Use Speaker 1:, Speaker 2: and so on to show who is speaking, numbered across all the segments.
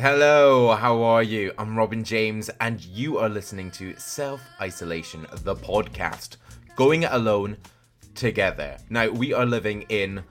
Speaker 1: Hello, how are you? I'm Robin James, and you are listening to Self Isolation, the podcast, going it alone together. Now, we are living in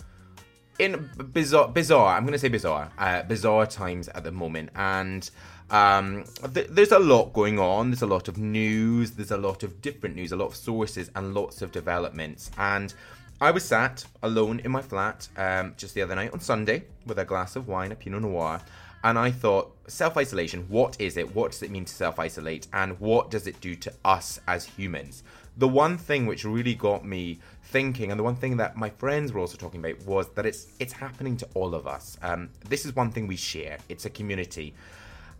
Speaker 1: in bizarre, bizarre. I'm going to say bizarre, uh, bizarre times at the moment, and um, th- there's a lot going on. There's a lot of news. There's a lot of different news, a lot of sources, and lots of developments. And I was sat alone in my flat um, just the other night on Sunday with a glass of wine, a Pinot Noir, and I thought, self isolation, what is it? What does it mean to self isolate? And what does it do to us as humans? The one thing which really got me thinking, and the one thing that my friends were also talking about, was that it's it's happening to all of us. Um, this is one thing we share. It's a community,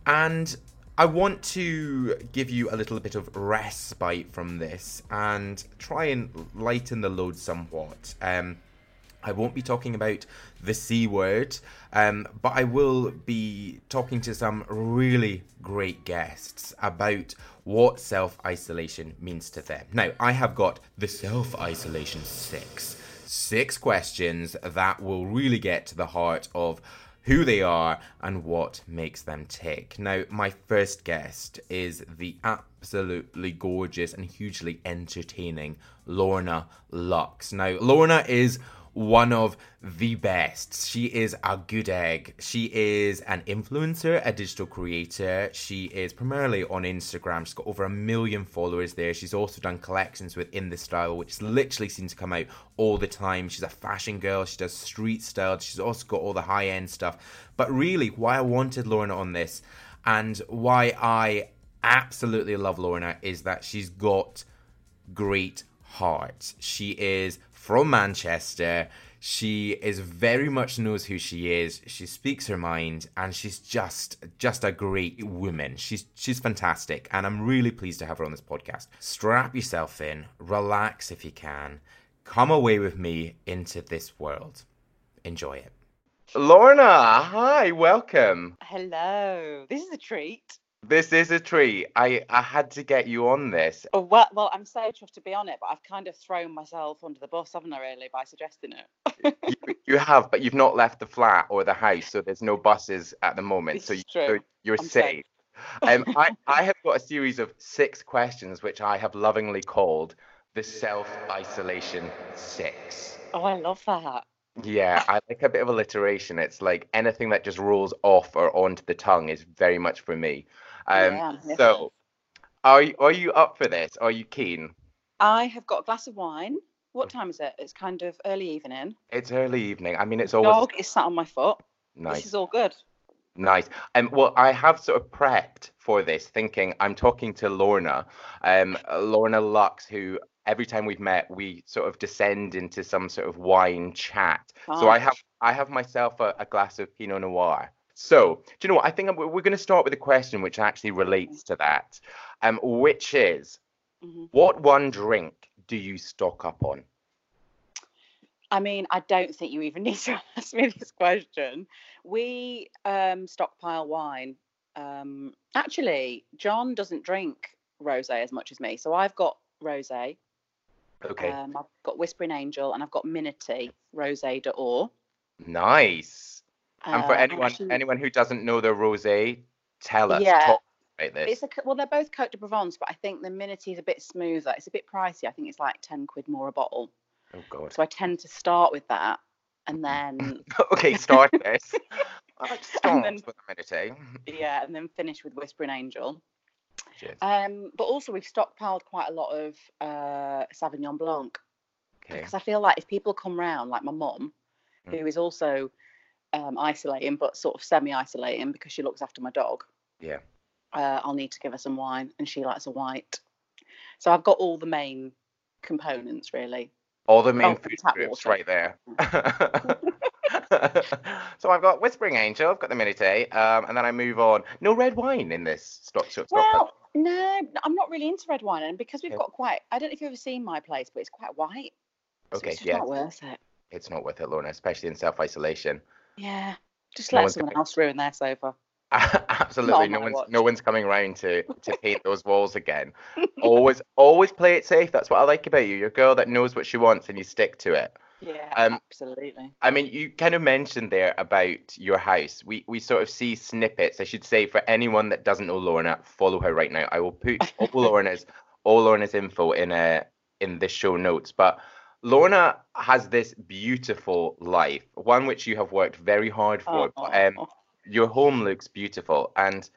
Speaker 1: and I want to give you a little bit of respite from this and try and lighten the load somewhat. Um, I won't be talking about the C word, um, but I will be talking to some really great guests about what self isolation means to them. Now, I have got the self isolation six. Six questions that will really get to the heart of who they are and what makes them tick. Now, my first guest is the absolutely gorgeous and hugely entertaining Lorna Luxe. Now, Lorna is one of the best. She is a good egg. She is an influencer, a digital creator. She is primarily on Instagram. She's got over a million followers there. She's also done collections within the style, which literally seems to come out all the time. She's a fashion girl. She does street style. She's also got all the high end stuff. But really, why I wanted Lorna on this and why I absolutely love Lorna is that she's got great heart. She is from Manchester. She is very much knows who she is. She speaks her mind, and she's just just a great woman. She's she's fantastic, and I'm really pleased to have her on this podcast. Strap yourself in, relax if you can, come away with me into this world. Enjoy it. Lorna, hi, welcome.
Speaker 2: Hello. This is a treat.
Speaker 1: This is a treat. I, I had to get you on this.
Speaker 2: Oh, well, well, I'm so chuffed to be on it, but I've kind of thrown myself under the bus, haven't I, really, by suggesting it?
Speaker 1: you, you, have, but you've not left the flat or the house, so there's no buses at the moment.
Speaker 2: This
Speaker 1: so, you, so you're
Speaker 2: I'm
Speaker 1: safe. um, I, I have got a series of six questions, which I have lovingly called the self isolation six.
Speaker 2: Oh, I love that.
Speaker 1: Yeah, I like a bit of alliteration. It's like anything that just rolls off or onto the tongue is very much for me. Um,
Speaker 2: Yeah,
Speaker 1: so, are you, are you up for this? Are you keen?
Speaker 2: I have got a glass of wine. What time is it? It's kind of early evening.
Speaker 1: It's early evening. I mean, it's always
Speaker 2: Dog is sat on my foot.
Speaker 1: nice.
Speaker 2: This is all good.
Speaker 1: Nice. Um, well, I have sort of prepped for this, thinking I'm talking to Lorna, um, Lorna Luxe, who every time we've met, we sort of descend into some sort of wine chat. So I have I have myself a, a glass of Pinot Noir. So, do you know what? I think I'm- we're going to start with a question which actually relates to that, um, which is,
Speaker 2: Mhm.
Speaker 1: what one drink do you stock up on?
Speaker 2: I mean, I don't think you even need to ask me this question. We um, stockpile wine. Um, actually, John doesn't drink rosé as much as me, so I've got rosé.
Speaker 1: Okay,
Speaker 2: Um, I've got Whispering Angel and I've got Minuty Rosé d'Or.
Speaker 1: nice. And for
Speaker 2: Uh,
Speaker 1: anyone
Speaker 2: actually,
Speaker 1: anyone who doesn't know the rosé, tell us.
Speaker 2: Yeah. It's a, well, they're both Cote de Provence, but I think the Minuty is a bit smoother. It's a bit pricey. I think it's like 10 quid more a bottle.
Speaker 1: Oh God.
Speaker 2: So I tend to start with that and then,
Speaker 1: okay, start this. I like start
Speaker 2: then-
Speaker 1: with minute,
Speaker 2: yeah, and then finish with Whispering Angel.
Speaker 1: Cheers.
Speaker 2: Um, but also, we've stockpiled quite a lot of uh, Sauvignon Blanc
Speaker 1: Okay.
Speaker 2: because I feel like if people come round, like my mum,
Speaker 1: Mm.
Speaker 2: who is also um, isolating but sort of semi-isolating because she looks after my dog,
Speaker 1: Yeah.
Speaker 2: uh, I'll need to give her some wine, and she likes a white. So I've got all the main components really.
Speaker 1: All the main
Speaker 2: Oh,
Speaker 1: food groups
Speaker 2: water.
Speaker 1: right there. so I've got Whispering Angel, I've got the Minuty, um, and then I move on. No red wine in this stock.
Speaker 2: Well, no, I'm not really into red wine, and because we've
Speaker 1: Okay.
Speaker 2: got quite, I don't know if you've ever seen my place, but it's quite white. So
Speaker 1: okay,
Speaker 2: it's
Speaker 1: yeah,
Speaker 2: not worth it.
Speaker 1: it's not worth it, Lorna, especially in self isolation.
Speaker 2: Yeah, just let someone else ruin their sofa.
Speaker 1: Absolutely, no one's
Speaker 2: watch.
Speaker 1: no one's coming round to to paint those walls again. always always play it safe. That's what I like about you. You're a girl that knows what she wants and you stick to it.
Speaker 2: Yeah,
Speaker 1: Um,
Speaker 2: absolutely.
Speaker 1: I mean, you kind of mentioned there about your house. We we sort of see snippets. I should say for anyone that doesn't know Lorna, follow her right now. I will put all Lorna's all Lorna's info in a in the show notes. But Lorna has this beautiful life, one which you have worked very hard for. But, um,
Speaker 2: Oh,
Speaker 1: your home looks beautiful, and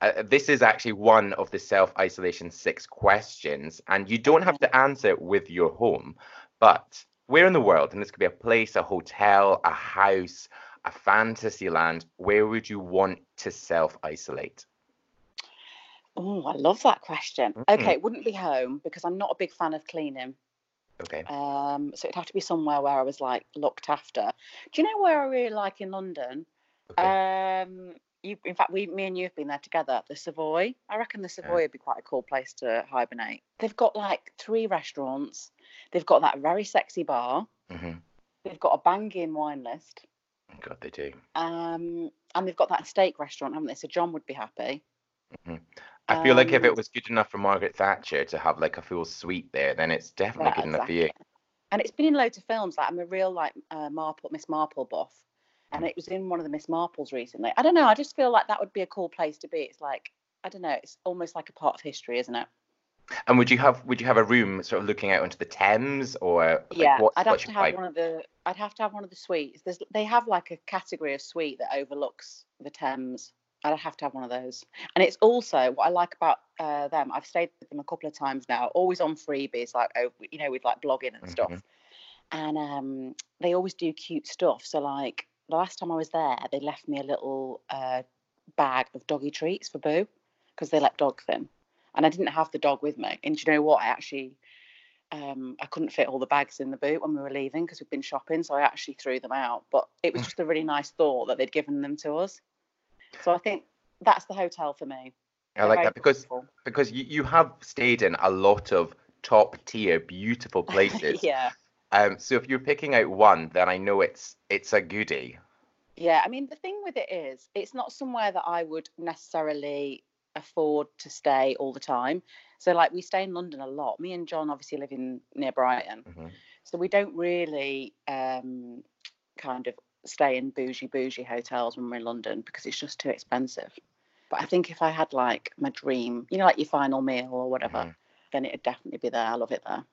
Speaker 1: uh, this is actually one of the self isolation six questions, and you don't have to answer it with your home, but where in the world, and this could be a place, a hotel, a house, a fantasy land, where would you want to self isolate?
Speaker 2: oh, I love that question.
Speaker 1: Mm.
Speaker 2: Okay, it wouldn't be home because I'm not a big fan of cleaning.
Speaker 1: Okay.
Speaker 2: Um, so it'd have to be somewhere where I was like looked after. Do you know where I really like in London?
Speaker 1: okay.
Speaker 2: Um, you, in fact, we, me and you have been there together. The Savoy. I reckon the Savoy would be quite a cool place to hibernate. They've got like three restaurants. They've got that very sexy bar.
Speaker 1: Mm-hmm.
Speaker 2: They've got a banging wine list.
Speaker 1: God, they do.
Speaker 2: Um, and they've got that steak restaurant, haven't they? So John would be happy.
Speaker 1: I feel like if it
Speaker 2: Um,
Speaker 1: was good enough for Margaret Thatcher to have like a full suite there, then it's definitely
Speaker 2: Yeah,
Speaker 1: good enough for you.
Speaker 2: And it's been in loads of films. Like I'm a real like uh, Marple Miss Marple buff, and it was in one of the Miss Marples recently. I don't know. I just feel like that would be a cool place to be. It's like I don't know. It's almost like a part of history, isn't it?
Speaker 1: And would you have would you have a room sort of looking out onto the Thames or like,
Speaker 2: yeah,
Speaker 1: what's,
Speaker 2: I'd have to have
Speaker 1: vibe?
Speaker 2: one of the. I'd have to have one of the suites. There's they have like a category of suite that overlooks the Thames. I'd have to have one of those. And it's also what I like about uh, them. I've stayed with them a couple of times now, always on freebies, like oh, you know, with like blogging and stuff.
Speaker 1: Mhm.
Speaker 2: And um, they always do cute stuff. So like the last time I was there, they left me a little uh, bag of doggy treats for Boo because they let dogs in, and I didn't have the dog with me. And do you know what? I actually um, I couldn't fit all the bags in the boot when we were leaving because we'd been shopping, so I actually threw them out. But it was just a really nice thought that they'd given them to us. So I think that's the hotel for me.
Speaker 1: I like that because
Speaker 2: thoughtful.
Speaker 1: because you, you have stayed in a lot of top tier beautiful places.
Speaker 2: yeah,
Speaker 1: Um, so if you're picking out one, then I know it's it's a goodie.
Speaker 2: yeah. I mean, the thing with it is, it's not somewhere that I would necessarily afford to stay all the time. So like we stay in London a lot. Me and John obviously live in near Brighton.
Speaker 1: Mhm.
Speaker 2: So we don't really um, kind of stay in bougie bougie hotels when we're in London because it's just too expensive. But I think if I had like my dream, you know, like your final meal or whatever,
Speaker 1: Mhm.
Speaker 2: then it'd definitely be there. I love it there.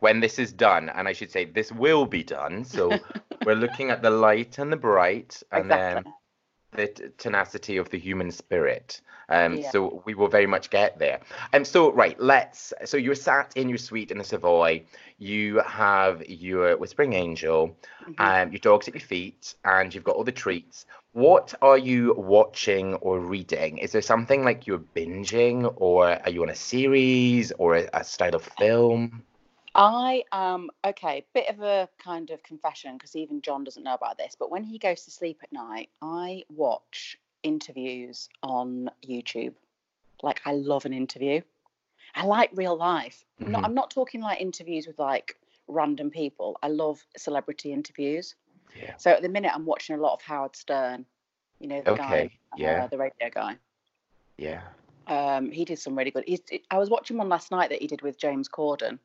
Speaker 1: When this is done, and I should say this will be done. So we're looking at the light and the bright, and
Speaker 2: exactly.
Speaker 1: then the tenacity of the human spirit. Um,
Speaker 2: Yeah.
Speaker 1: So we will very much get there. And so, right, let's. So you're sat in your suite in the Savoy. You have your Whispering Angel,
Speaker 2: Mhm.
Speaker 1: um, your dog's at your feet, and you've got all the treats. What are you watching or reading? Is there something like you're binging, or are you on a series or a, a style of film?
Speaker 2: I um okay, bit of a kind of confession because even John doesn't know about this, but when he goes to sleep at night, I watch interviews on YouTube. Like I love an interview. I like real life. Not,
Speaker 1: Mhm.
Speaker 2: I'm not talking like interviews with like random people. I love celebrity interviews.
Speaker 1: Yeah.
Speaker 2: So at the minute, I'm watching a lot of Howard Stern. You know the guy,
Speaker 1: Yeah.
Speaker 2: uh, the radio guy.
Speaker 1: Yeah.
Speaker 2: Um, he did some really good. He's, I was watching one last night that he did with James Corden,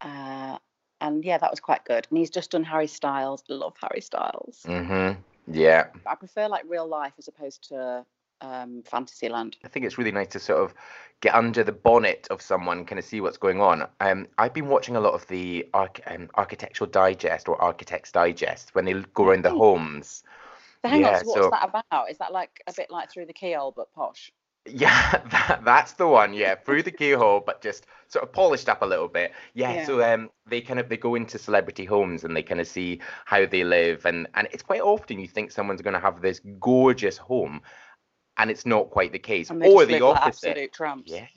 Speaker 2: uh, and yeah, that was quite good. And he's just done Harry Styles. Love Harry Styles.
Speaker 1: Mhm. Yeah.
Speaker 2: I prefer like real life as opposed to um, Fantasyland.
Speaker 1: I think it's really nice to sort of get under the bonnet of someone, kind of see what's going on. Um, I've been watching a lot of the arch- um, Architectural Digest or Architects Digest when they go around the homes.
Speaker 2: So hang
Speaker 1: Yeah,
Speaker 2: on, so what's
Speaker 1: so-
Speaker 2: that about? Is that like a bit like through the keyhole but posh?
Speaker 1: Yeah, that, that's the one. Yeah, through the keyhole, but just sort of polished up a little bit. Yeah,
Speaker 2: Yeah.
Speaker 1: so um, they kind of they go into celebrity homes and they kind of see how they live, and and it's quite often you think someone's going to have this gorgeous home, and it's not quite the case, or the opposite.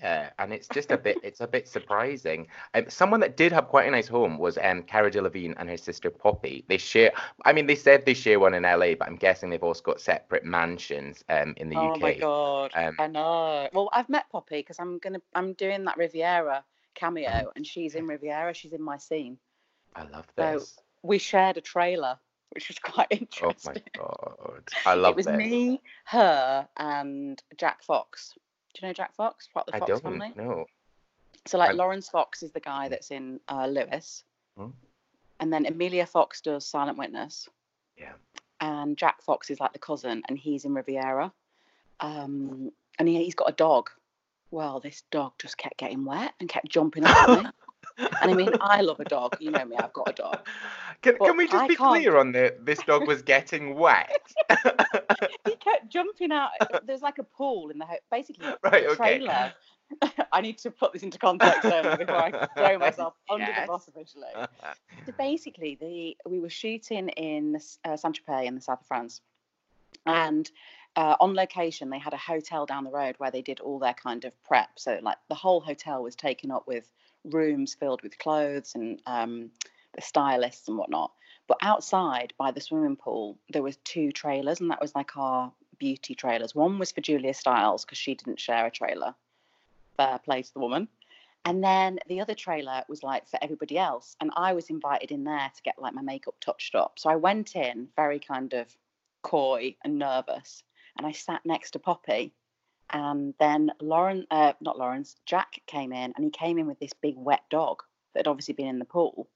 Speaker 1: Yeah, and it's just a bit it's a bit surprising. Um, someone that did have quite a nice home was um Cara Delevingne and her sister Poppy. They share I mean they said they share one in LA, but I'm guessing they've also got separate mansions um in the
Speaker 2: oh
Speaker 1: UK.
Speaker 2: Oh my god,
Speaker 1: Um,
Speaker 2: I know. Well, I've met Poppy because I'm gonna I'm doing that Riviera cameo, and she's in Riviera. She's in my scene.
Speaker 1: I love
Speaker 2: So,
Speaker 1: this.
Speaker 2: We shared a trailer, which was quite interesting.
Speaker 1: Oh my god. I love
Speaker 2: it was
Speaker 1: this.
Speaker 2: me, her, and Jack Fox. Do you know Jack Fox? Part of the
Speaker 1: I
Speaker 2: Fox
Speaker 1: don't
Speaker 2: family.
Speaker 1: know.
Speaker 2: So like
Speaker 1: I'm-
Speaker 2: Laurence Fox is the guy that's in uh, Lewis.
Speaker 1: Hmm.
Speaker 2: And then Emilia Fox does Silent Witness.
Speaker 1: Yeah.
Speaker 2: And Jack Fox is like the cousin, and he's in Riviera. Um, and he, he's got a dog. Well, this dog just kept getting wet and kept jumping up at me. And I mean, I love a dog. You know me, I've got a dog.
Speaker 1: Can, can we just
Speaker 2: I
Speaker 1: be
Speaker 2: can't-
Speaker 1: clear on the this dog was getting wet?
Speaker 2: He kept jumping out. There's like a pool in the ho- basically
Speaker 1: Right,
Speaker 2: the
Speaker 1: okay.
Speaker 2: I need to put this into context before I throw myself under
Speaker 1: Yes.
Speaker 2: the bus officially. So basically, the we were shooting in uh, Saint Tropez in the south of France, and uh, on location they had a hotel down the road where they did all their kind of prep. So like the whole hotel was taken up with rooms filled with clothes and um, the stylists and whatnot. But outside by the swimming pool, there was two trailers, and that was like our beauty trailers. One was for Julia Stiles because she didn't share a trailer. Fair play to the woman. And then the other trailer was like for everybody else. And I was invited in there to get like my makeup touched up. So I went in very kind of coy and nervous. And I sat next to Poppy. And then Lauren, uh, not Laurence, Jack came in and he came in with this big wet dog that had obviously been in the pool.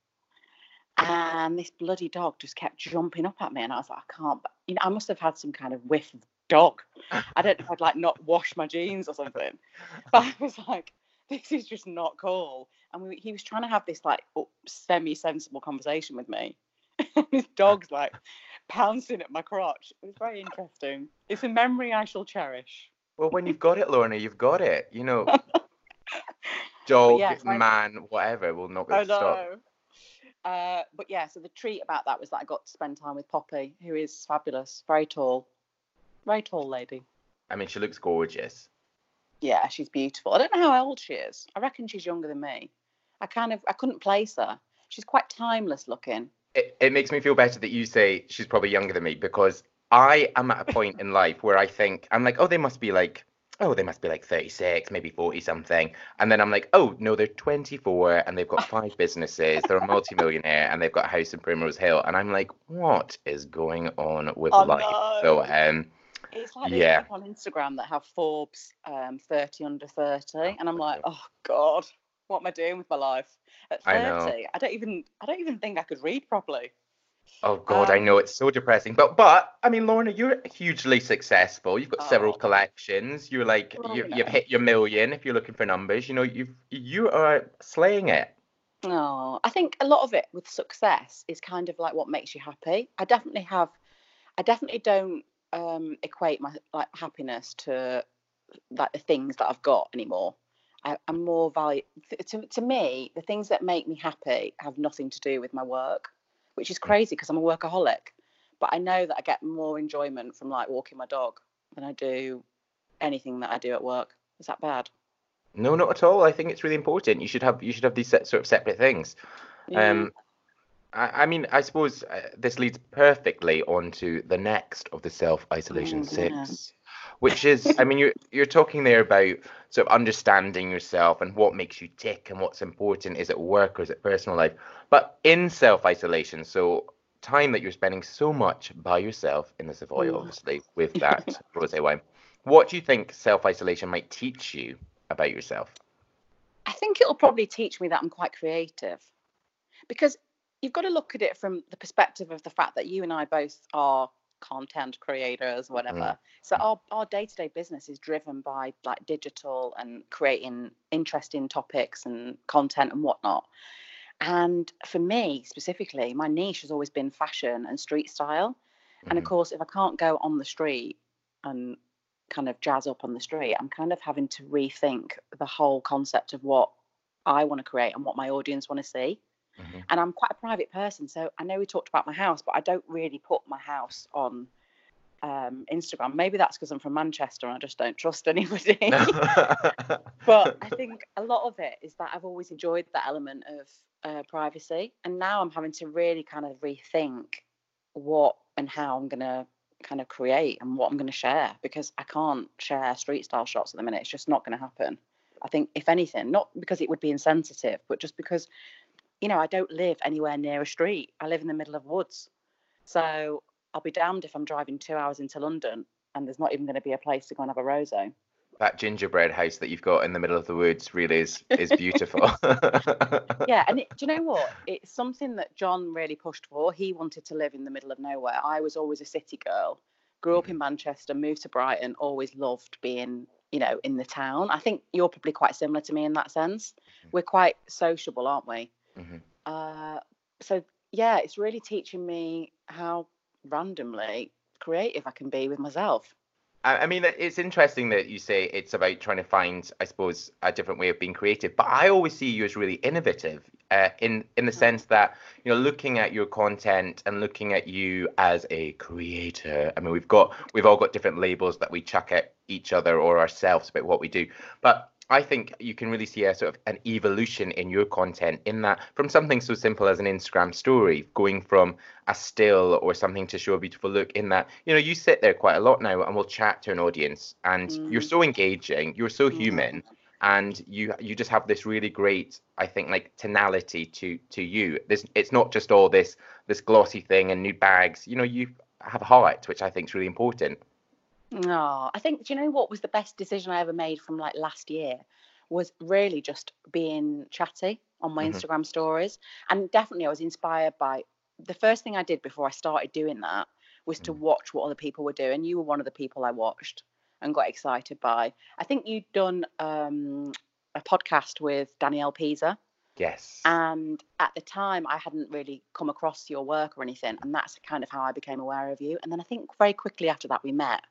Speaker 2: And this bloody dog just kept jumping up at me. And I was like, I can't, you know, I must have had some kind of whiff of dog. I don't know if I'd like not wash my jeans or something. But I was like, this is just not cool. And we, he was trying to have this like semi sensible conversation with me. His dog's like pouncing at my crotch. It was very interesting. It's a memory I shall cherish.
Speaker 1: Well, when you've got it, Lorna, you've got it. You know, dog, man, whatever will not
Speaker 2: I
Speaker 1: stop.
Speaker 2: know. Uh, but yeah, so the treat about that was that I got to spend time with Poppy, who is fabulous, very tall, very tall lady.
Speaker 1: I mean, she looks gorgeous.
Speaker 2: Yeah, she's beautiful. I don't know how old she is. I reckon she's younger than me. I kind of I couldn't place her. She's quite timeless looking.
Speaker 1: It, it makes me feel better that you say she's probably younger than me because I am at a point in life where I think I'm like, oh, they must be like, oh, they must be like 36, maybe 40 something, and then I'm like, oh no, they're 24 and they've got five businesses, they're a multimillionaire and they've got a house in Primrose Hill, and I'm like, what is going on with
Speaker 2: Oh,
Speaker 1: life?
Speaker 2: no.
Speaker 1: So um,
Speaker 2: It's like
Speaker 1: Yeah.
Speaker 2: yeah. on Instagram that have Forbes um, 30 under 30, and I'm like, oh god, what am I doing with my life? At
Speaker 1: I
Speaker 2: 30, I, don't even I don't even think I could read properly.
Speaker 1: Oh God, I
Speaker 2: Um,
Speaker 1: know it's so depressing. But but I mean, Lorna, you're hugely successful. You've got several
Speaker 2: Oh.
Speaker 1: collections. You're like
Speaker 2: Well,
Speaker 1: you,
Speaker 2: you
Speaker 1: you've
Speaker 2: know.
Speaker 1: hit your million if you're looking for numbers. You know, you've you are slaying it.
Speaker 2: No, I think a lot of it with success is kind of like what makes you happy. I definitely have, I definitely don't um, equate my like happiness to like the things that I've got anymore. I, I'm more value to to me. The things that make me happy have nothing to do with my work, which is crazy because I'm a workaholic. But I know that I get more enjoyment from like walking my dog than I do anything that I do at work. Is that bad?
Speaker 1: No, not at all. I think it's really important. You should have you should have these sort of separate things. Um, I, I mean, I suppose uh, this leads perfectly onto the next of the self isolation
Speaker 2: Oh,
Speaker 1: six, which is, I mean, you're you're talking there about sort of understanding yourself and what makes you tick and what's important. Is it work or is it personal life? But in self isolation, so time that you're spending so much by yourself in the Savoy,
Speaker 2: Mm.
Speaker 1: obviously, with that rosé wine. What do you think self isolation might teach you about yourself?
Speaker 2: I think it'll probably teach me that I'm quite creative because you've got to look at it from the perspective of the fact that you and I both are content creators, whatever. So our, our day-to-day business is driven by like digital and creating interesting topics and content and whatnot. And for me specifically, my niche has always been fashion and street style. And of
Speaker 1: Mhm.
Speaker 2: course, if I can't go on the street and kind of jazz up on the street, I'm kind of having to rethink the whole concept of what I want to create and what my audience want to see.
Speaker 1: Mhm.
Speaker 2: And I'm quite a private person, so I know we talked about my house, but I don't really put my house on um, Instagram. Maybe that's because I'm from Manchester and I just don't trust anybody. but I think a lot of it is that I've always enjoyed that element of uh, privacy, and now I'm having to really kind of rethink what and how I'm going to kind of create and what I'm going to share because I can't share street style shots at the minute. It's just not going to happen. I think, if anything, not because it would be insensitive, but just because, you know, I don't live anywhere near a street. I live in the middle of woods. So I'll be damned if I'm driving two hours into London and there's not even going to be a place to go and have a rosé.
Speaker 1: that gingerbread house that you've got in the middle of the woods really is is beautiful.
Speaker 2: yeah, and it, do you know what? It's something that John really pushed for. He wanted to live in the middle of nowhere. I was always a city girl. Grew up in mm-hmm. Manchester, moved to Brighton, always loved being, you know, in the town. I think you're probably quite similar to me in that sense. Mm-hmm. We're quite sociable, aren't we?
Speaker 1: Mhm.
Speaker 2: Uh, so yeah, it's really teaching me how randomly creative I can be with myself.
Speaker 1: I I mean, it's interesting that you say it's about trying to find, I suppose, a different way of being creative. But I always see you as really innovative, uh, in in the sense that you know, looking at your content and looking at you as a creator. I mean, we've got we've all got different labels that we chuck at each other or ourselves about what we do. But I think you can really see a sort of an evolution in your content in that from something so simple as an Instagram story, going from a still or something to show a beautiful look, in that, you know, you sit there quite a lot now and we'll chat to an audience and you're
Speaker 2: Mm.
Speaker 1: so engaging, you're so
Speaker 2: Mm.
Speaker 1: human, and you you just have this really great, I think, like tonality to to you. This it's not just all this this glossy thing and new bags. You know, you have a heart, which I think is really important.
Speaker 2: No, I think, do you know what was the best decision I ever made from like last year? Was really just being chatty on my
Speaker 1: Mhm.
Speaker 2: Instagram stories. And definitely I was inspired by the first thing I did before I started doing that was to
Speaker 1: Mm.
Speaker 2: watch what other people were doing. You were one of the people I watched and got excited by. I think you'd done um, a podcast with Danielle Peazer.
Speaker 1: Yes.
Speaker 2: And at the time, I hadn't really come across your work or anything. And that's kind of how I became aware of you. And then I think very quickly after that, we met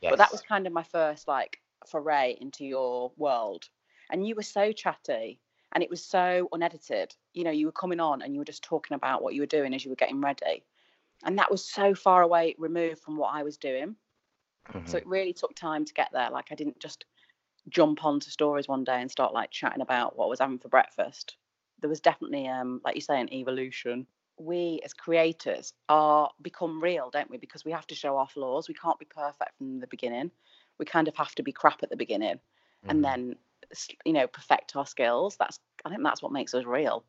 Speaker 1: yes.
Speaker 2: but that was kind of my first like foray into your world. And you were so chatty and it was so unedited. You know you were coming on and you were just talking about what you were doing as you were getting ready. And that was so far away removed from what i was doing.
Speaker 1: Mhm.
Speaker 2: so it really took time to get there. Like i didn't just jump onto stories one day and start like chatting about what I was having for breakfast. There was definitely um like you say an evolution we as creators are become real don't we? Because we have to show our flaws. We can't be perfect from the beginning. We kind of have to be crap at the beginning
Speaker 1: Mhm.
Speaker 2: and then you know perfect our skills. That's i think that's what makes us real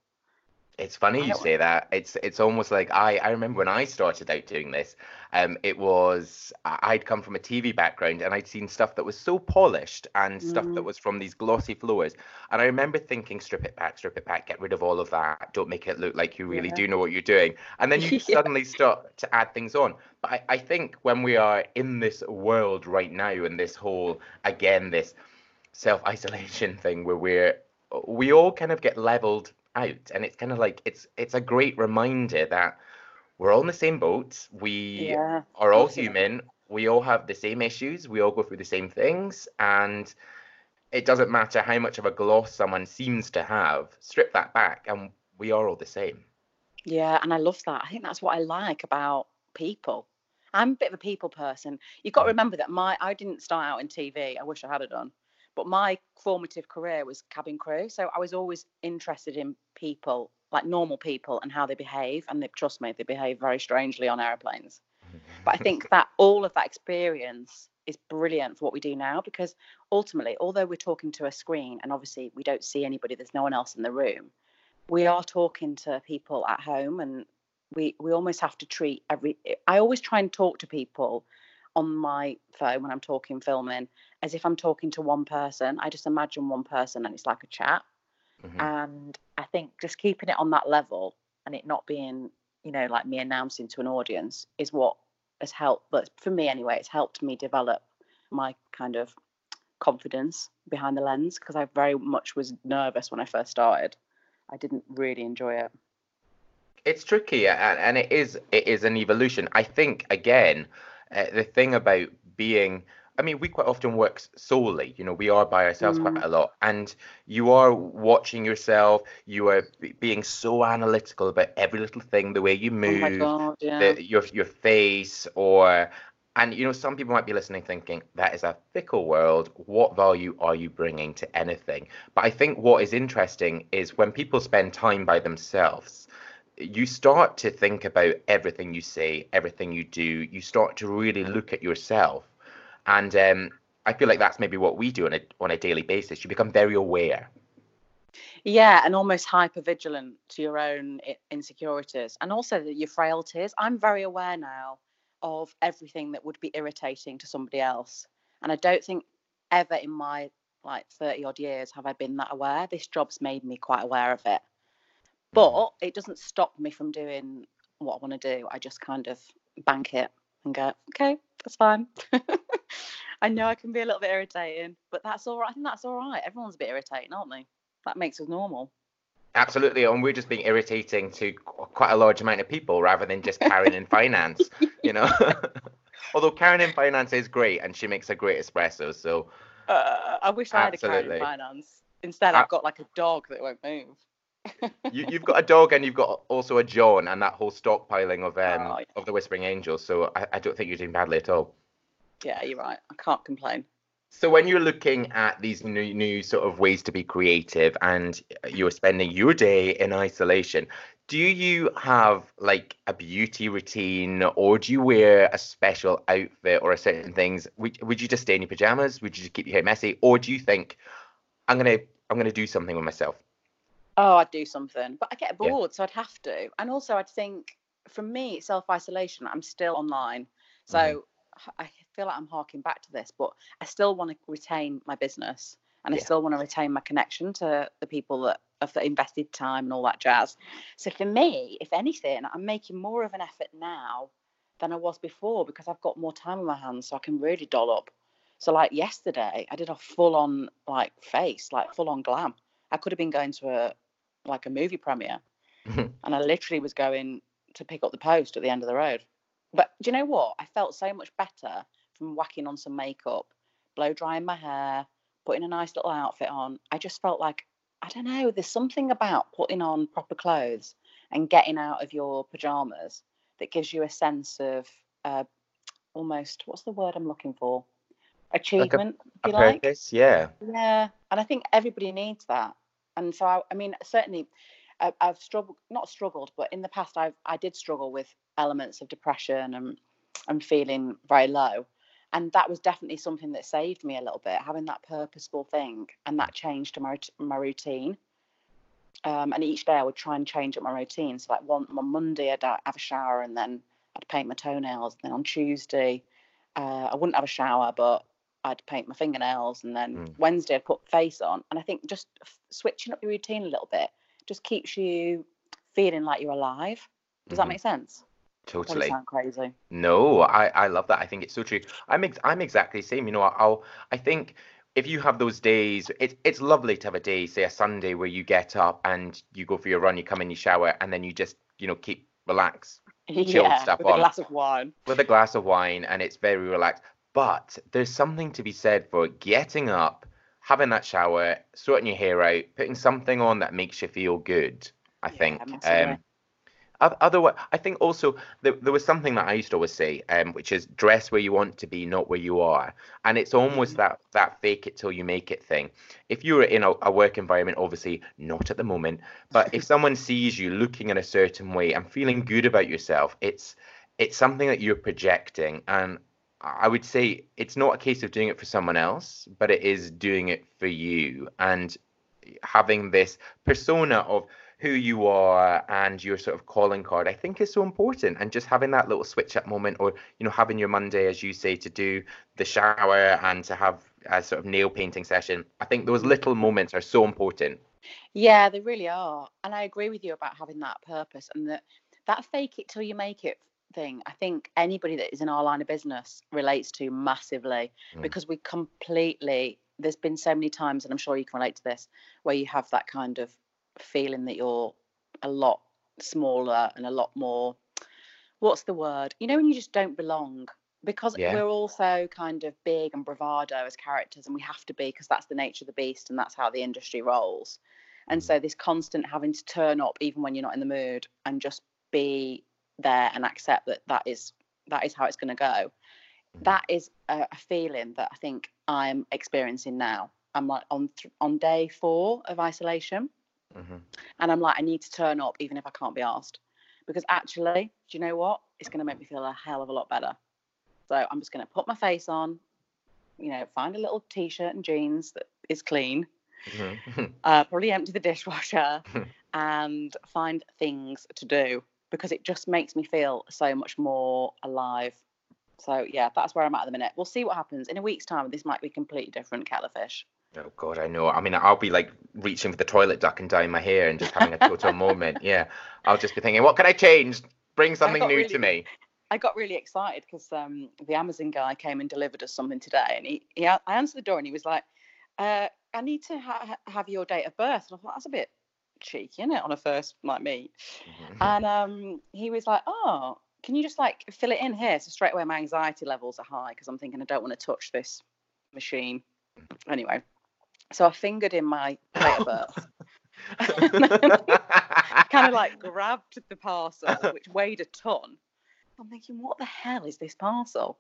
Speaker 1: It's funny you say that. It's it's almost like I I remember when I started out doing this. Um, it was I'd come from a TV background and I'd seen stuff that was so polished and stuff that
Speaker 2: Mm.
Speaker 1: was from these glossy floors. And I remember thinking, strip it back, strip it back, get rid of all of that. Don't make it look like you really
Speaker 2: Yeah.
Speaker 1: do know what you're doing. And then you
Speaker 2: Yeah.
Speaker 1: suddenly start to add things on. But I, I think when we are in this world right now and this whole again this self-isolation thing where we're we all kind of get leveled out and it's kind of like it's it's a great reminder that we're all in the same boat we
Speaker 2: yeah
Speaker 1: are all human we all have the same issues we all go through the same things and it doesn't matter how much of a gloss someone seems to have strip that back and we are all the same
Speaker 2: Yeah, and I love that. I think that's what I like about people. I'm a bit of a people person. You've got to
Speaker 1: Mhm.
Speaker 2: remember that my I didn't start out in TV. I wish I had it done. But my formative career was cabin crew. So I was always interested in people, like normal people and how they behave. And they, trust me, they behave very strangely on airplanes. But I think that all of that experience is brilliant for what we do now because ultimately, although we're talking to a screen and obviously we don't see anybody, there's no one else in the room, we are talking to people at home and we, we almost have to treat every. I always try and talk to people on my phone when I'm talking filming as if I'm talking to one person. I just imagine one person and it's like a chat.
Speaker 1: Mhm.
Speaker 2: And I think just keeping it on that level and it not being, you know, like me announcing to an audience is what has helped. But for me anyway, it's helped me develop my kind of confidence behind the lens because I very much was nervous when I first started. I didn't really enjoy it.
Speaker 1: it's tricky and, and it is it is an evolution i think again uh, the thing about being i mean we quite often work solely you know we are by ourselves
Speaker 2: Mm.
Speaker 1: quite a lot and you are watching yourself you are be- being so analytical about every little thing the way you
Speaker 2: Oh my
Speaker 1: move
Speaker 2: god, yeah.
Speaker 1: the, your your face or and you know some people might be listening thinking that is a fickle world what value are you bringing to anything but i think what is interesting is when people spend time by themselves you start to think about everything you say everything you do you start to really look at yourself and um, i feel like that's maybe what we do on a on a daily basis you become very aware
Speaker 2: Yeah, and almost hyper vigilant to your own insecurities and also your frailties. I'm very aware now of everything that would be irritating to somebody else. And I don't think ever in my like 30 odd years have I been that aware. This job's made me quite aware of it. But it doesn't stop me from doing what I want to do. I just kind of bank it and go, okay, that's fine. I know I can be a little bit irritating, but that's all right. I think that's all right. Everyone's a bit irritating, aren't they? That makes us normal.
Speaker 1: Absolutely, and we're just being irritating to quite a large amount of people rather than just Karen in finance, you know. Although Karen in finance is great and she makes a great espresso, so.
Speaker 2: Uh, I wish I had a Karen in finance. Instead, I've got like a dog that won't move
Speaker 1: you, have got a dog and you've got also a John and that whole stockpiling of um oh, yeah. of the Whispering Angels. So I, I don't think you're doing badly at all.
Speaker 2: Yeah, you're right. I can't complain.
Speaker 1: So when you're looking at these new, new sort of ways to be creative and you're spending your day in isolation, do you have like a beauty routine or do you wear a special outfit or a certain things? Would, would you just stay in your pajamas? Would you just keep your hair messy? Or do you think I'm gonna I'm gonna do something with myself?
Speaker 2: Oh, I'd do something, but I get bored, yeah. so I'd have to. And also, I'd think for me, self isolation, I'm still online. So mm-hmm. I feel like I'm harking back to this, but I still want to retain my business and yeah. I still want to retain my connection to the people that have invested time and all that jazz. So for me, if anything, I'm making more of an effort now than I was before because I've got more time on my hands, so I can really doll up. So like yesterday, I did a full on like face, like full on glam. I could have been going to a like a movie premiere, and I literally was going to pick up the post at the end of the road. But do you know what? I felt so much better from whacking on some makeup, blow drying my hair, putting a nice little outfit on. I just felt like I don't know. There's something about putting on proper clothes and getting out of your pajamas that gives you a sense of uh, almost what's the word I'm looking for? Achievement,
Speaker 1: like a, a
Speaker 2: like?
Speaker 1: purpose, yeah.
Speaker 2: Yeah, and I think everybody needs that and so I, I mean certainly I, I've struggled not struggled but in the past I I did struggle with elements of depression and and feeling very low and that was definitely something that saved me a little bit having that purposeful thing and that changed my my routine. Um, and each day I would try and change up my routine so like one on Monday I'd have a shower and then I'd paint my toenails and then on Tuesday uh, I wouldn't have a shower but I'd paint my fingernails, and then mm. Wednesday I'd put face on. And I think just switching up your routine a little bit just keeps you feeling like you're alive. Does mm-hmm. that make sense?
Speaker 1: Totally.
Speaker 2: Sound crazy.
Speaker 1: No, I I love that. I think it's so true. I'm ex- I'm exactly the same. You know, I'll I think if you have those days, it's it's lovely to have a day, say a Sunday, where you get up and you go for your run, you come in, you shower, and then you just you know keep relax, chill
Speaker 2: yeah,
Speaker 1: stuff
Speaker 2: with
Speaker 1: on
Speaker 2: a glass of wine.
Speaker 1: With a glass of wine, and it's very relaxed. But there's something to be said for getting up, having that shower, sorting your hair out, putting something on that makes you feel good. I yeah, think. Um, otherwise, I think also there, there was something that I used to always say, um, which is dress where you want to be, not where you are. And it's almost mm-hmm. that that fake it till you make it thing. If you're in a, a work environment, obviously not at the moment, but if someone sees you looking in a certain way and feeling good about yourself, it's it's something that you're projecting. And I would say it's not a case of doing it for someone else, but it is doing it for you and having this persona of who you are and your sort of calling card, I think is so important. And just having that little switch up moment, or you know, having your Monday, as you say, to do the shower and to have a sort of nail painting session. I think those little moments are so important.
Speaker 2: Yeah, they really are. And I agree with you about having that purpose and that that fake it till you make it thing I think anybody that is in our line of business relates to massively mm. because we completely there's been so many times and I'm sure you can relate to this where you have that kind of feeling that you're a lot smaller and a lot more what's the word you know when you just don't belong because yeah. we're also kind of big and bravado as characters and we have to be because that's the nature of the beast and that's how the industry rolls and mm. so this constant having to turn up even when you're not in the mood and just be there and accept that that is that is how it's going to go. That is a, a, feeling that i think i'm experiencing now. I'm like on th- on day four of isolation. Mm-hmm. and i'm like i need to turn up even if i can't be asked. Because actually do you know what? It's going to make me feel a hell of a lot better. So i'm just going to put my face on you know find a little t-shirt and jeans that is clean mm-hmm. uh, probably empty the dishwasher and find things to do because it just makes me feel so much more alive. So yeah, that's where I'm at at the minute. We'll see what happens in a week's time. This might be completely different kettle of fish.
Speaker 1: Oh God, I know. I mean, I'll be like reaching for the toilet duck and dyeing my hair and just having a total moment. Yeah, I'll just be thinking, what can I change? Bring something new
Speaker 2: really-
Speaker 1: to me.
Speaker 2: I got really excited because um, the Amazon guy came and delivered us something today, and he, he I answered the door and he was like, uh, "I need to ha- have your date of birth." And I thought that's a bit cheeky, isn't it, on a first like me?
Speaker 1: Mhm.
Speaker 2: And um, he was like, "Oh, can you just like fill it in here?" So straight away, my anxiety levels are high because I'm thinking I don't want to touch this machine. Anyway, so I fingered in my date of birth, kind of like grabbed the parcel, which weighed a ton. I'm thinking, what the hell is this parcel?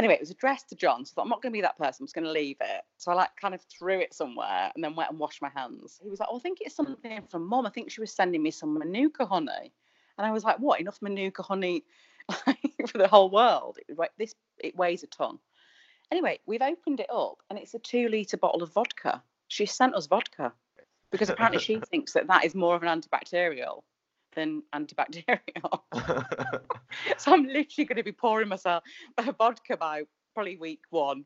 Speaker 2: Anyway, it was addressed to John, so I thought, I'm not going to be that person. I'm just going to leave it. So I like kind of threw it somewhere and then went and washed my hands. He was like, oh, I think it's something from mom. I think she was sending me some manuka honey. And I was like, what? Enough manuka honey for the whole world? It, this it weighs a ton. Anyway, we've opened it up and it's a two litre bottle of vodka. She sent us vodka because apparently she thinks that that is more of an antibacterial than antibacterial. so I'm literally going to be pouring myself a vodka by probably week one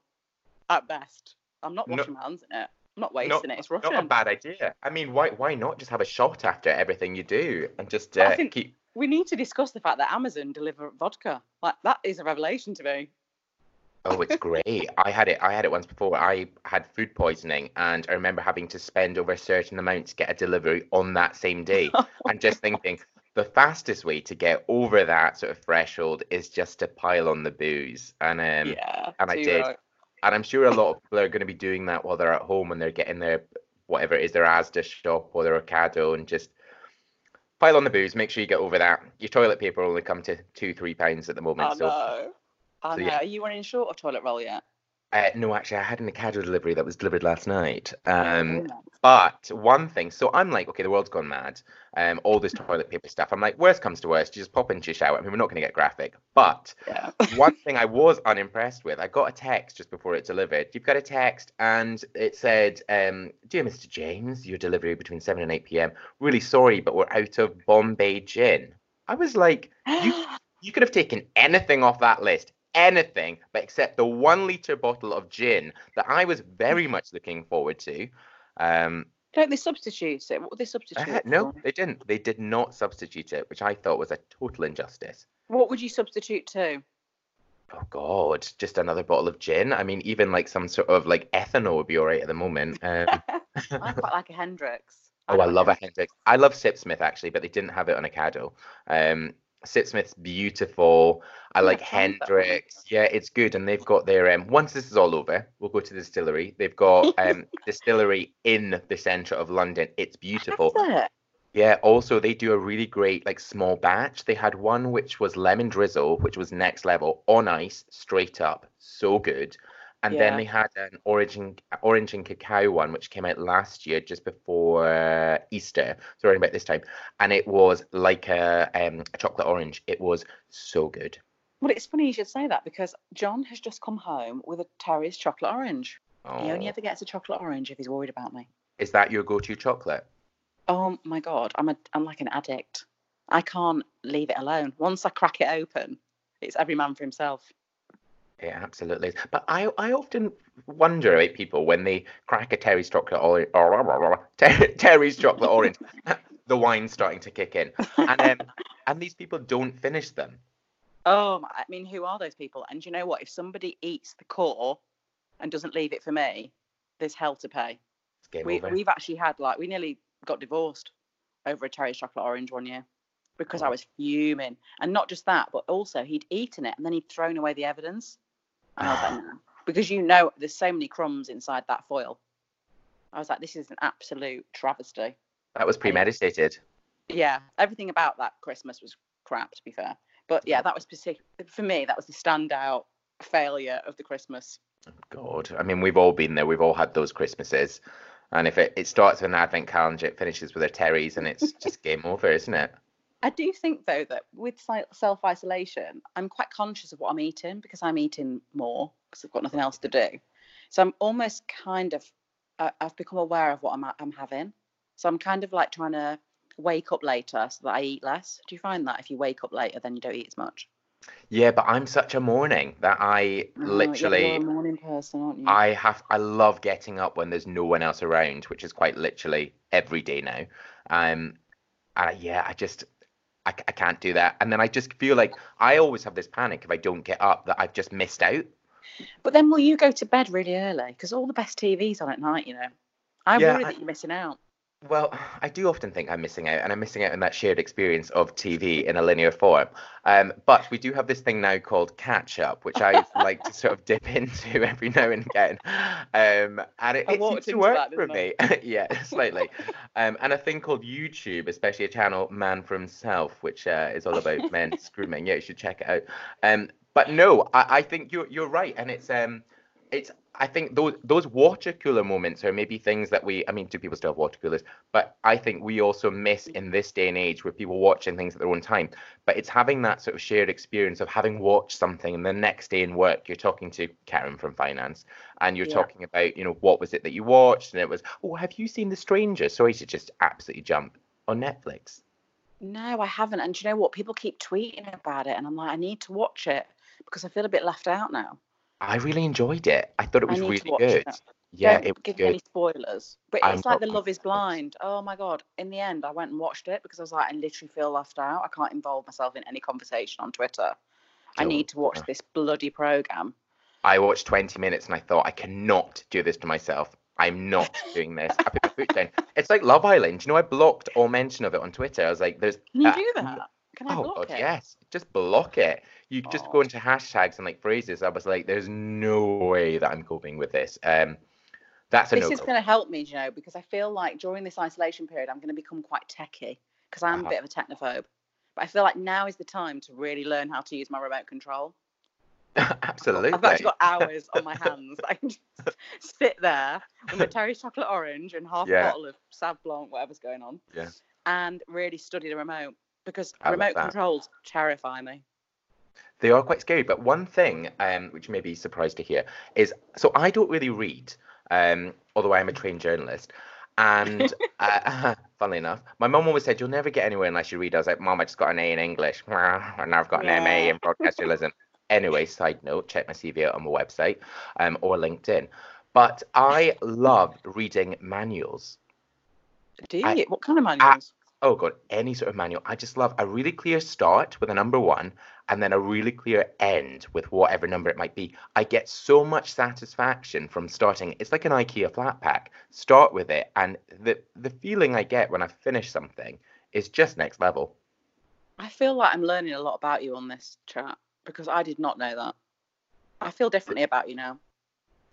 Speaker 2: at best. I'm not
Speaker 1: No-
Speaker 2: washing my hands in it. I'm not wasting it. It's Russian.
Speaker 1: Not a bad idea. I mean, why why not just have a shot after everything you do and just
Speaker 2: I
Speaker 1: uh,
Speaker 2: think-
Speaker 1: keep?
Speaker 2: we need to discuss the fact that Amazon deliver vodka. Like that is a revelation to me.
Speaker 1: Oh, it's great. I had it. I had it once before. I had food poisoning, and I remember having to spend over a certain amount to get a delivery on that same day, and just thinking the fastest way to get over that sort of threshold is just to pile on the booze. And um,
Speaker 2: yeah.
Speaker 1: and I did.
Speaker 2: right.
Speaker 1: and I'm sure a lot of people are going to be doing that while they're at home and they're getting their whatever it is their Asda shop or their Ocado and just pile on the booze. Make sure you get over that. Your toilet paper only come to two, three pounds at the moment.
Speaker 2: I
Speaker 1: so
Speaker 2: know.
Speaker 1: So,
Speaker 2: know.
Speaker 1: yeah.
Speaker 2: Are you running short of toilet roll yet?
Speaker 1: uh, no, actually, I had an Ocado delivery that was delivered last night. Um,
Speaker 2: very nice.
Speaker 1: but one thing, so I'm like, okay, the world's gone mad. Um, all this toilet paper stuff. I'm like, worst comes to worst, you just pop into your shower. I mean, we're not going to get graphic, but
Speaker 2: yeah.
Speaker 1: one thing I was unimpressed with, I got a text just before it delivered. You've got a text, and it said, um, "Dear Mr. James, your delivery between 7 and 8 p.m. Really sorry, but we're out of Bombay gin." I was like, "You, you could have taken anything off that list, anything, but except the one liter bottle of gin that I was very much looking forward to." Um,
Speaker 2: Don't they substitute it? What would they substitute?
Speaker 1: uh, no, they didn't. They did not substitute it, which I thought was a total injustice.
Speaker 2: What would you substitute to?
Speaker 1: Oh God, just another bottle of gin. I mean, even like some sort of like ethanol would be all right at the moment. Um,
Speaker 2: I quite like a Hendrick's.
Speaker 1: oh, I
Speaker 2: don't
Speaker 1: love
Speaker 2: know.
Speaker 1: a Hendrick's. I love Sipsmith actually, but they didn't have it on Ocado. Um, Sipsmith's beautiful. I like
Speaker 2: tried
Speaker 1: Hendrick's. Yeah, it's good, and they've got their um. Once this is all over, we'll go to the distillery. They've got um distillery in the centre of London. It's beautiful.
Speaker 2: It.
Speaker 1: Yeah, also they do a really great like small batch. They had one which was lemon drizzle, which was next level on ice, straight up, so good. And then
Speaker 2: Yeah.
Speaker 1: they had an orange and orange and cacao one, which came out last year just before Easter, so around about this time, and it was like a um a chocolate orange. It was so good.
Speaker 2: Well, it's funny you should say that because John has just come home with a Terry's chocolate orange. He only
Speaker 1: Oh,
Speaker 2: ever gets a chocolate orange if he's worried about me.
Speaker 1: is that your go-to chocolate?
Speaker 2: Oh my god, I'm a I'm like an addict. I can't leave it alone. Once I crack it open, it's every man for himself.
Speaker 1: It absolutely is. But I, I often wonder about people when they crack a Terry's chocolate orange, or Terry's chocolate orange, the wine's starting to kick in, and um, and these people don't finish them.
Speaker 2: Oh, I mean, who are those people? And you know what? If somebody eats the core and doesn't leave it for me, there's hell to pay. We,
Speaker 1: over.
Speaker 2: we've actually had like we nearly got divorced over a Terry's chocolate orange one year because I was fuming, and not just that, but also he'd eaten it and then he'd thrown away the evidence, and I was like, no. because you know there's so many crumbs inside that foil. I was like, this is an absolute travesty.
Speaker 1: That was premeditated.
Speaker 2: Yeah, everything about that Christmas was crap, to be fair. But yeah, that was specific for me. That was the standout failure of the Christmas.
Speaker 1: God, I mean, we've all been there. We've all had those Christmases, and if it, it starts with an advent calendar, it finishes with a Terry's, and it's just game over, isn't it?
Speaker 2: I do think though that with self isolation, I'm quite conscious of what I'm eating because I'm eating more because I've got nothing else to do. So I'm almost kind of uh, I've become aware of what I'm I'm having. So I'm kind of like trying to wake up later so that I eat less. Do you find that if you wake up later, then you don't eat as much?
Speaker 1: Yeah, but I'm such a morning that I
Speaker 2: Oh,
Speaker 1: literally
Speaker 2: you're a morning person, aren't you?
Speaker 1: I have I love getting up when there's no one else around, which is quite literally every day now. Um, and yeah, I just I, I can't do that. And then I just feel like I always have this panic if I don't get up that I've just missed out.
Speaker 2: But then will you go to bed really early? Because all the best TV's on at night, you know. I
Speaker 1: Yeah,
Speaker 2: worry
Speaker 1: I-
Speaker 2: that you're missing out.
Speaker 1: Well, I do often think I'm missing out, and I'm missing out on that shared experience of TV in a linear form. Um, but we do have this thing now called catch up, which I like to sort of dip into every now and again. Um, and it, it seems to work for me. yeah, slightly. Um, and a thing called YouTube, especially a channel Man for Himself, which uh, is all about men screaming. Yeah, you should check it out. Um, but no, I, I think you're you're right, and it's um, it's I think those those water cooler moments are maybe things that we I mean do people still have water coolers but I think we also miss in this day and age with people watching things at their own time but it's having that sort of shared experience of having watched something and the next day in work you're talking to Karen from finance and you're
Speaker 2: Yeah.
Speaker 1: talking about you know what was it that you watched and it was oh have you seen The Stranger sorry to just absolutely jump on Netflix
Speaker 2: No, I haven't. And do you know what? People keep tweeting about it, and I'm like, I need to watch it because I feel a bit left out now.
Speaker 1: I really enjoyed it I thought it was really good
Speaker 2: it.
Speaker 1: yeah
Speaker 2: Don't
Speaker 1: it was
Speaker 2: give me
Speaker 1: good
Speaker 2: any spoilers. But
Speaker 1: I'm
Speaker 2: it's like the Love is. Blind. Oh my god! In the end, I went and watched it because I was like, I literally feel left out. I can't involve myself in any conversation on Twitter. I need to watch this bloody program.
Speaker 1: I watched 20 minutes and I thought I cannot do this to myself. I'm not doing this. I put my foot down. It's like Love Island. You know, I blocked all mention of it on Twitter. I was like, "There's
Speaker 2: Can you
Speaker 1: uh,
Speaker 2: do that? Can I
Speaker 1: Oh
Speaker 2: block
Speaker 1: god,
Speaker 2: it?
Speaker 1: yes. Just block it. You just go into hashtags and like phrases. I was like, "There's no way that I'm coping with this." Um, that's a
Speaker 2: This
Speaker 1: no
Speaker 2: is going to help me, you know, because I feel like during this isolation period, I'm going to become quite techie because I'm
Speaker 1: Uh-huh.
Speaker 2: a bit of a technophobe. But I feel like now is the time to really learn how to use my remote control.
Speaker 1: Absolutely.
Speaker 2: I've actually got hours on my hands. I can just sit there with my Terry's chocolate orange and half
Speaker 1: Yeah.
Speaker 2: a bottle of Sauv Blanc, whatever's going on,
Speaker 1: Yeah.
Speaker 2: and really study the remote because
Speaker 1: I
Speaker 2: remote controls terrify me.
Speaker 1: They are quite scary, but one thing, um, which you may be surprised to hear, is so I don't really read, um, although I am a trained journalist. And uh, funnily enough, my mum always said, "You'll never get anywhere unless you read." I was like, "Mum, I just got an A in English, and now I've got an MA in broadcast journalism." Anyway, side note, check my CV out on my website um, or LinkedIn. But I love reading manuals.
Speaker 2: Do you?
Speaker 1: I-
Speaker 2: what kind of manuals?
Speaker 1: Oh god, any sort of manual. I just love a really clear start with a number one and then a really clear end with whatever number it might be. I get so much satisfaction from starting. It's like an IKEA flat pack. Start with it and the the feeling I get when I finish something is just next level.
Speaker 2: I feel like I'm learning a lot about you on this chat because I did not know that. I feel differently about you now.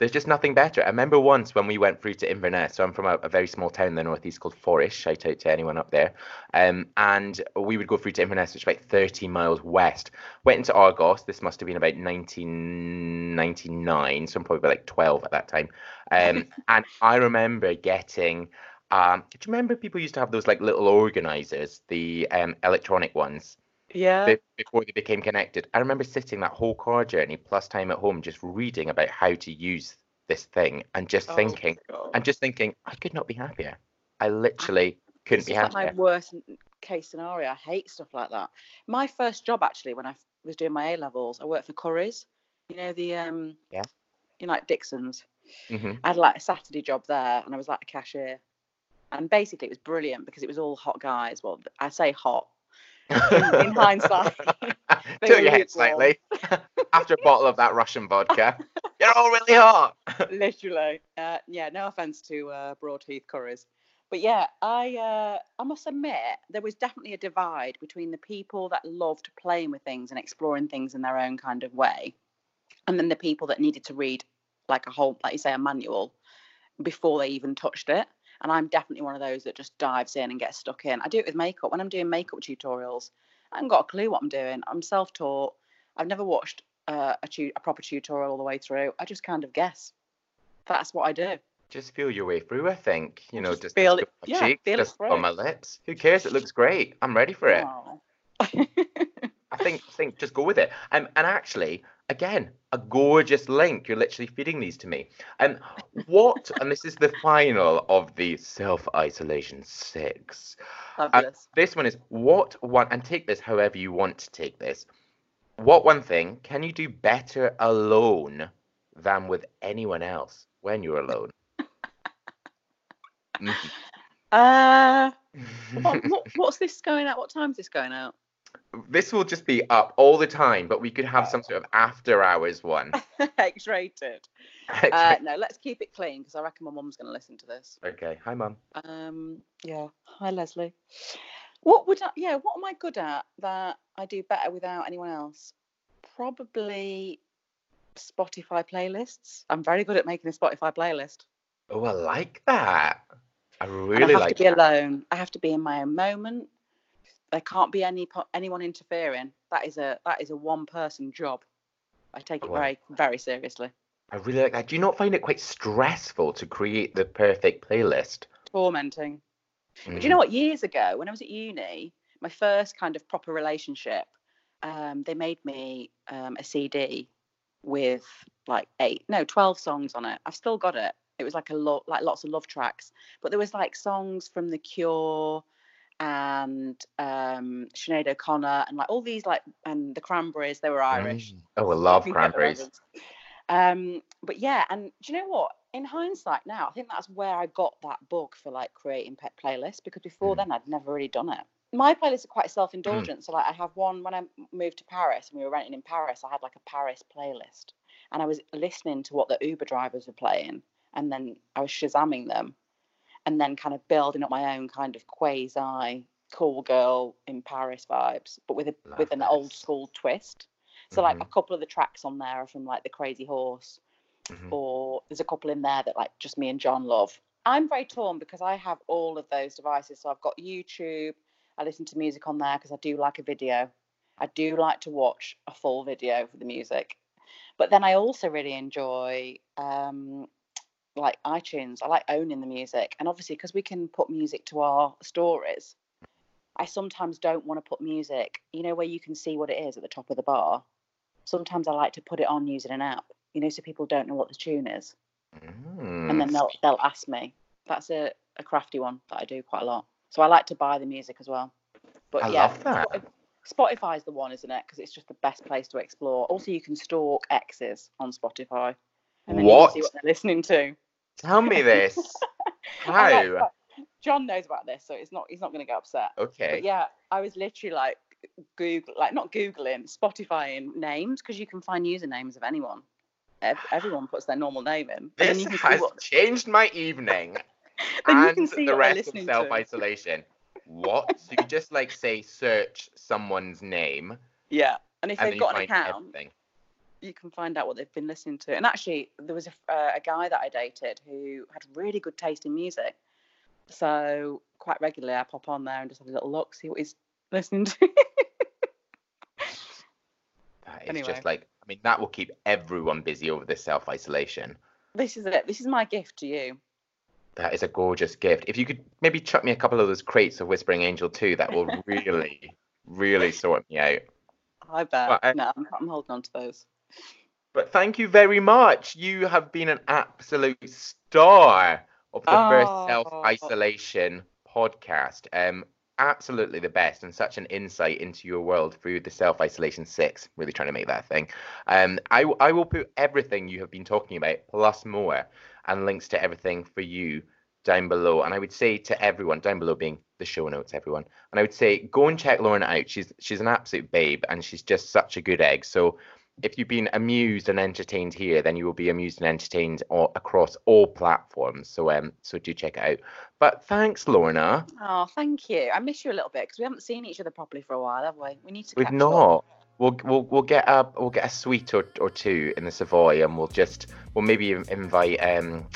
Speaker 1: There's just nothing better. I remember once when we went through to Inverness. So I'm from a, a very small town in the northeast called Forres. Shout out to anyone up there. Um, and we would go through to Inverness, which is about 30 miles west. Went into Argos. This must have been about 1999. So I'm probably about like 12 at that time. Um, and I remember getting. Um, do you remember people used to have those like little organizers, the um, electronic ones?
Speaker 2: Yeah.
Speaker 1: be- before they became connected. I remember sitting that whole car journey plus time at home just reading about how to use this thing and just
Speaker 2: Oh,
Speaker 1: thinking and just thinking I could not be happier. I literally couldn't be
Speaker 2: just like
Speaker 1: happier.
Speaker 2: my worst case scenario. I hate stuff like that. My first job actually, when i was doing my A levels, I worked for Currys. You know the um.
Speaker 1: Yeah.
Speaker 2: You know, like Dixons.
Speaker 1: hmm
Speaker 2: I had like a Saturday job there, and I was like a cashier. And basically, it was brilliant because it was all hot guys. Well, I say hot in, in hindsight.
Speaker 1: Tilt your head slightly after a bottle of that Russian vodka. You're all really hot.
Speaker 2: literally. Uh, yeah, no offense to uh, Broadheath Currys. But yeah, I uh, I must admit there was definitely a divide between the people that loved playing with things and exploring things in their own kind of way, and then the people that needed to read like a whole, like you say, a manual before they even touched it. And I'm definitely one of those that just dives in and gets stuck in. I do it with makeup. When I'm doing makeup tutorials, I haven't got a clue what I'm doing. I'm self-taught. I've never watched uh, a, tu- a proper tutorial all the way through. I just kind of guess. That's what I do.
Speaker 1: Just feel your way through, I think. You know,
Speaker 2: Just
Speaker 1: just
Speaker 2: feel it-
Speaker 1: my
Speaker 2: yeah,
Speaker 1: cheeks,
Speaker 2: feel it
Speaker 1: just on my lips. Who cares? It looks great. I'm ready for it. I think I think just go with it. Um, and actually, again, a gorgeous link. You're literally feeding these to me. And what? and this is the final of the self isolation six.
Speaker 2: Fabulous.
Speaker 1: This one is what one, and take this however you want to take this. what one thing can you do better alone than with anyone else when you're alone? Mhm.
Speaker 2: Uh, what, what, what's this going out? What time is this going out?
Speaker 1: This will just be up all the time, but we could have some sort of after hours one.
Speaker 2: X-rated. Uh, no, let's keep it clean because I reckon my mum's going to listen to this.
Speaker 1: okay, hi mum.
Speaker 2: Um, yeah. Hi, Leslie. What would I? Yeah. What am I good at that I do better without anyone else? Probably Spotify playlists. I'm very good at making a Spotify playlist.
Speaker 1: Oh, I like that. I
Speaker 2: And
Speaker 1: really
Speaker 2: I have
Speaker 1: like
Speaker 2: to be
Speaker 1: that.
Speaker 2: alone. I have to be in my own moment. There can't be any anyone interfering. That is a that is a one person job. I take it very very seriously.
Speaker 1: I really like that. Do you not find it quite stressful to create the perfect playlist?
Speaker 2: Tormenting. But do
Speaker 1: Mm.
Speaker 2: you know what? Years ago, when I was at uni, my first kind of proper relationship, um, they made me um, a CD with like eight, no, twelve songs on it. I've still got it. It was like a lot, like lots of love tracks, but there was like songs from The Cure and um, Sinead O'Connor and like all these like and the Cranberries. They were Irish.
Speaker 1: Mm. Oh, I love
Speaker 2: You get the
Speaker 1: cranberries.
Speaker 2: Um, but yeah, and do you know what? In hindsight, now I think that's where I got that bug for like creating pet playlists because before
Speaker 1: Mm.
Speaker 2: then I'd never really done it. My playlists are quite self-indulgent, so like I have one when I moved to Paris and we were renting in Paris. I had like a Paris playlist, and I was listening to what the Uber drivers were playing, and then I was shazamming them, and then kind of building up my own kind of quasi cool girl in Paris vibes, but with a
Speaker 1: Love
Speaker 2: with an old school twist. So like
Speaker 1: Mhm.
Speaker 2: a couple of the tracks on there are from like the Crazy Horse,
Speaker 1: Mhm.
Speaker 2: or there's a couple in there that like just me and John love. I'm very torn because I have all of those devices. So I've got YouTube. I listen to music on there because I do like a video. I do like to watch a full video for the music. But then I also really enjoy um, like iTunes. I like owning the music, and obviously because we can put music to our stories. I sometimes don't want to put music, you know, where you can see what it is at the top of the bar. Sometimes I like to put it on using an app, you know, so people don't know what the tune is, and then
Speaker 1: Mm.
Speaker 2: they'll they'll ask me. That's a, a crafty one that I do quite a lot. So I like to buy the music as well. But
Speaker 1: I
Speaker 2: yeah,
Speaker 1: love that.
Speaker 2: Spotify- Spotify's the one, isn't it? Because it's just the best place to explore. Also, you can stalk exes on Spotify, and then you
Speaker 1: What?
Speaker 2: can see what they're listening to.
Speaker 1: Tell me this. How?
Speaker 2: but John knows about this, so it's not he's not going to get upset.
Speaker 1: Okay.
Speaker 2: But yeah, I was literally like Google, like not googling, Spotifying names because you can find usernames of anyone. Everyone puts their normal name in. then
Speaker 1: This
Speaker 2: you can see
Speaker 1: has
Speaker 2: what-
Speaker 1: changed my evening
Speaker 2: Then you
Speaker 1: and
Speaker 2: can see
Speaker 1: the rest of self isolation. What? So you just like say search someone's name
Speaker 2: Yeah, and if
Speaker 1: and
Speaker 2: they've got an account,
Speaker 1: everything.
Speaker 2: You can find out what they've been listening to. And actually, there was a, uh, a guy that I dated who had really good taste in music. So quite regularly, I pop on there and just have a little look, see what he's listening to.
Speaker 1: That is
Speaker 2: Anyway.
Speaker 1: just like I mean that will keep everyone busy over this self isolation.
Speaker 2: this is it. This is my gift to you.
Speaker 1: That is a gorgeous gift. If you could maybe chuck me a couple of those crates of Whispering Angel too, that will really, really sort me out.
Speaker 2: I bet.
Speaker 1: Well, I-
Speaker 2: no, I'm, I'm holding on to those.
Speaker 1: But thank you very much. You have been an absolute star of the first
Speaker 2: Oh.
Speaker 1: self isolation podcast. Um, absolutely the best, and such an insight into your world through the self isolation six. Really trying to make that a thing. Um, I I will put everything you have been talking about plus more, and links to everything for you down below. And I would say to everyone down below, being the show notes, everyone. And I would say go and check Lorna out. She's she's an absolute babe, and she's just such a good egg. So if you've been amused and entertained here, then you will be amused and entertained all, across all platforms. So um, so do check it out. But thanks, Lorna.
Speaker 2: Oh, thank you. I miss you a little bit because we haven't seen each other properly for a while, have we? We need to.
Speaker 1: We've
Speaker 2: catch up.
Speaker 1: not. We'll, we'll we'll get a we'll get a suite or, or two in the Savoy, and we'll just we'll maybe invite um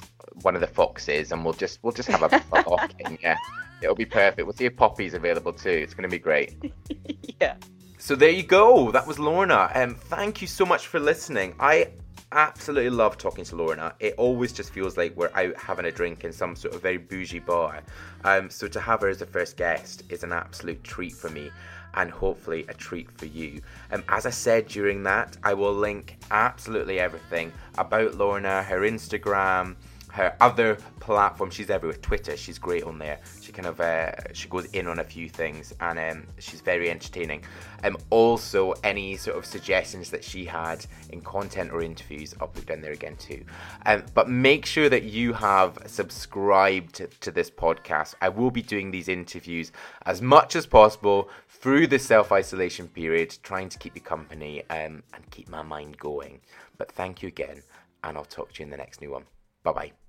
Speaker 1: one of the foxes, and we'll just we'll just have a, in. Yeah, it'll be perfect. We'll see if Poppy's available too. It's gonna be great.
Speaker 2: yeah.
Speaker 1: So there you go. That was Lorna. Um, thank you so much for listening. I absolutely love talking to Lorna. It always just feels like we're out having a drink in some sort of very bougie bar. Um, so to have her as a first guest is an absolute treat for me. And hopefully a treat for you. Um, as I said during that, I will link absolutely everything about Lorna, her Instagram, her other platform. She's everywhere. Twitter, she's great on there. She kind of uh, she goes in on a few things, and um, she's very entertaining. Um, also, any sort of suggestions that she had in content or interviews, I'll put down there again too. Um, but make sure that you have subscribed to this podcast. I will be doing these interviews as much as possible through the self isolation period, trying to keep you company um, and keep my mind going. But thank you again, and I'll talk to you in the next new one. Bye bye.